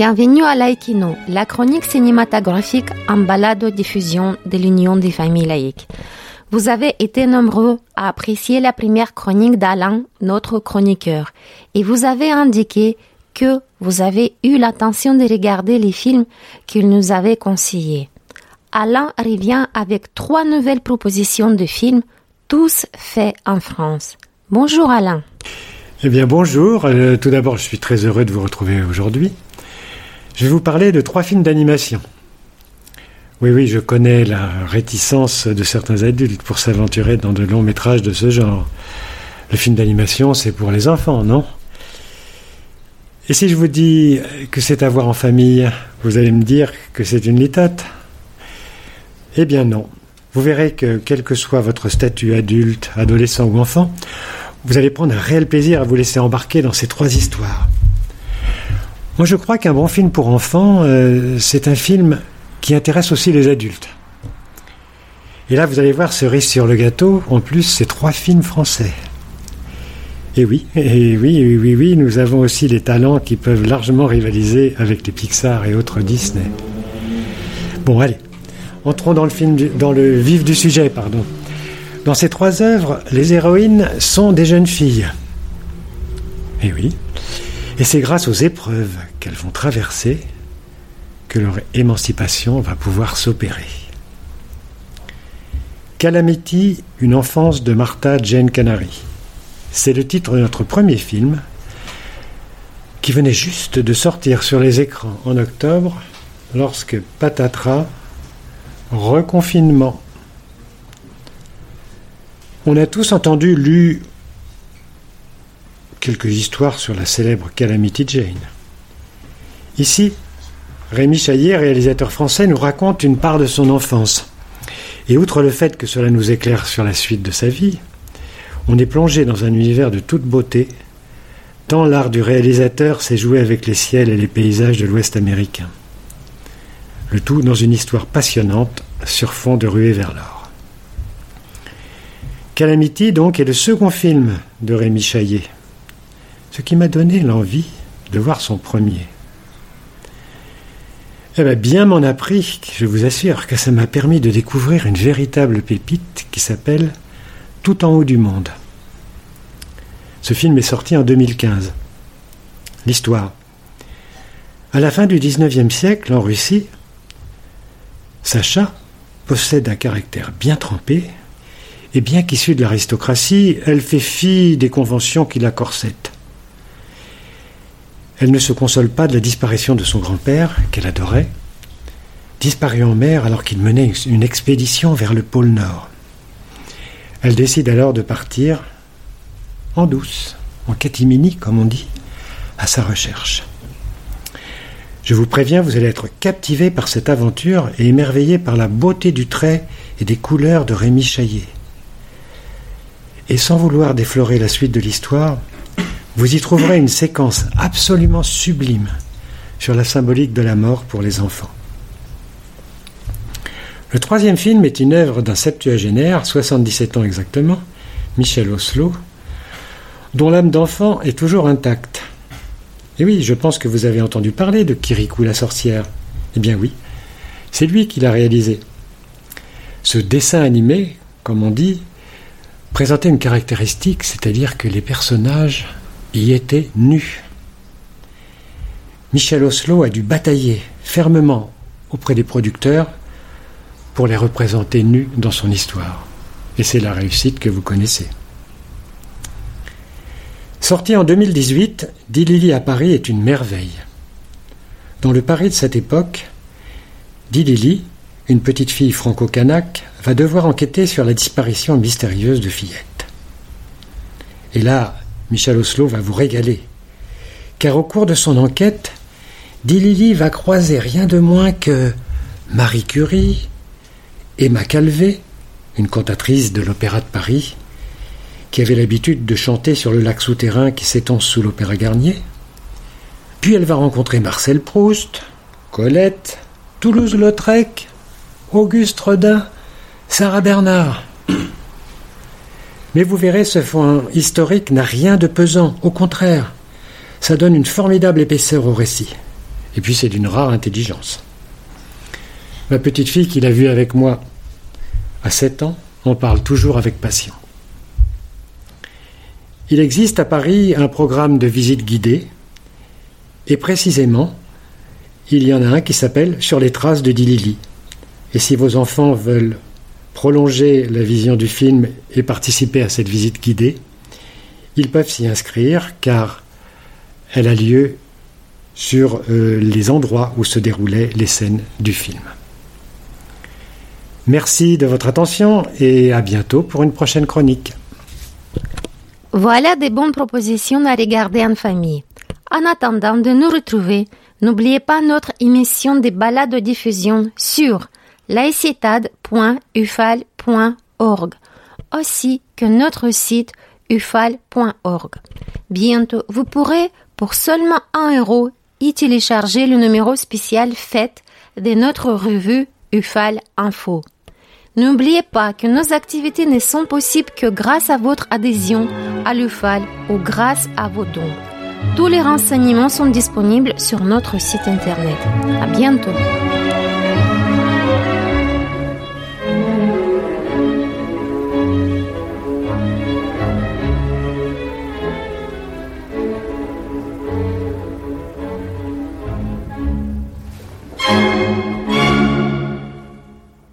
Bienvenue à Laïkino, la chronique cinématographique en balado-diffusion de l'Union des familles laïques. Vous avez été nombreux à apprécier la première chronique d'Alain, notre chroniqueur, et vous avez indiqué que vous avez eu l'intention de regarder les films qu'il nous avait conseillés. Alain revient avec trois nouvelles propositions de films, tous faits en France. Bonjour Alain. Eh bien bonjour, euh, tout d'abord je suis très heureux de vous retrouver aujourd'hui. Je vais vous parler de trois films d'animation. Oui, oui, je connais la réticence de certains adultes pour s'aventurer dans de longs métrages de ce genre. Le film d'animation, c'est pour les enfants, non? Et si je vous dis que c'est à voir en famille, vous allez me dire que c'est une litote? Eh bien non. Vous verrez que quel que soit votre statut adulte, adolescent ou enfant, vous allez prendre un réel plaisir à vous laisser embarquer dans ces trois histoires. Moi je crois qu'un bon film pour enfants, euh, c'est un film qui intéresse aussi les adultes. Et là, vous allez voir, cerise sur le gâteau, en plus, c'est trois films français. Et oui, et oui, oui, oui, nous avons aussi les talents qui peuvent largement rivaliser avec les Pixar et autres Disney. Bon, allez, entrons dans le, film dans le vif du sujet, pardon. Dans ces trois œuvres, les héroïnes sont des jeunes filles. Et oui, et c'est grâce aux épreuves qu'elles vont traverser que leur émancipation va pouvoir s'opérer. Calamity, une enfance de Martha Jane Canary. C'est le titre de notre premier film qui venait juste de sortir sur les écrans en octobre lorsque Patatras, reconfinement. On a tous entendu, lu quelques histoires sur la célèbre Calamity Jane. Ici, Rémi Chaillet, réalisateur français, nous raconte une part de son enfance. Et outre le fait que cela nous éclaire sur la suite de sa vie, on est plongé dans un univers de toute beauté, tant l'art du réalisateur s'est joué avec les ciels et les paysages de l'Ouest américain. Le tout dans une histoire passionnante sur fond de ruée vers l'or. Calamity, donc, est le second film de Rémi Chaillet, ce qui m'a donné l'envie de voir son premier. Eh bien, bien m'en a pris, je vous assure, que ça m'a permis de découvrir une véritable pépite qui s'appelle Tout en haut du monde. Ce film est sorti en 2015. L'histoire. À la fin du XIXe siècle, en Russie, Sacha possède un caractère bien trempé, et bien qu'issue de l'aristocratie, elle fait fi des conventions qui la corsettent. Elle ne se console pas de la disparition de son grand-père, qu'elle adorait, disparu en mer alors qu'il menait une expédition vers le pôle Nord. Elle décide alors de partir en douce, en catimini, comme on dit, à sa recherche. Je vous préviens, vous allez être captivé par cette aventure et émerveillé par la beauté du trait et des couleurs de Rémi Chaillet. Et sans vouloir déflorer la suite de l'histoire, vous y trouverez une séquence absolument sublime sur la symbolique de la mort pour les enfants. Le troisième film est une œuvre d'un septuagénaire, 77 ans exactement, Michel Oslo, dont l'âme d'enfant est toujours intacte. Et oui, je pense que vous avez entendu parler de Kirikou la sorcière. Eh bien oui, c'est lui qui l'a réalisé. Ce dessin animé, comme on dit, présentait une caractéristique, c'est-à-dire que les personnages y était nu. Michel Oslo a dû batailler fermement auprès des producteurs pour les représenter nus dans son histoire. Et c'est la réussite que vous connaissez. Sorti en 2018, Dilili à Paris est une merveille. Dans le Paris de cette époque, Dilili, une petite fille franco-canaque, va devoir enquêter sur la disparition mystérieuse de Fillette. Et là, Michel Oslo va vous régaler. Car au cours de son enquête, Dilili va croiser rien de moins que Marie Curie, Emma Calvé, une cantatrice de l'Opéra de Paris, qui avait l'habitude de chanter sur le lac souterrain qui s'étend sous l'Opéra Garnier. Puis elle va rencontrer Marcel Proust, Colette, Toulouse-Lautrec, Auguste Rodin, Sarah Bernard. Mais vous verrez, ce fond historique n'a rien de pesant, au contraire, ça donne une formidable épaisseur au récit. Et puis c'est d'une rare intelligence. Ma petite fille qui l'a vu avec moi à 7 ans en parle toujours avec passion. Il existe à Paris un programme de visite guidée, et précisément, il y en a un qui s'appelle Sur les traces de Dilili. Et si vos enfants veulent prolonger la vision du film et participer à cette visite guidée, ils peuvent s'y inscrire car elle a lieu sur euh, les endroits où se déroulaient les scènes du film. Merci de votre attention et à bientôt pour une prochaine chronique. Voilà des bonnes propositions à regarder en famille. En attendant de nous retrouver, n'oubliez pas notre émission des balades de diffusion sur laïcitad.ufal.org, ainsi que notre site ufal.org. Bientôt, vous pourrez, pour seulement un euro, y télécharger le numéro spécial fait de notre revue UFAL Info. N'oubliez pas que nos activités ne sont possibles que grâce à votre adhésion à l'UFAL ou grâce à vos dons. Tous les renseignements sont disponibles sur notre site internet. À bientôt!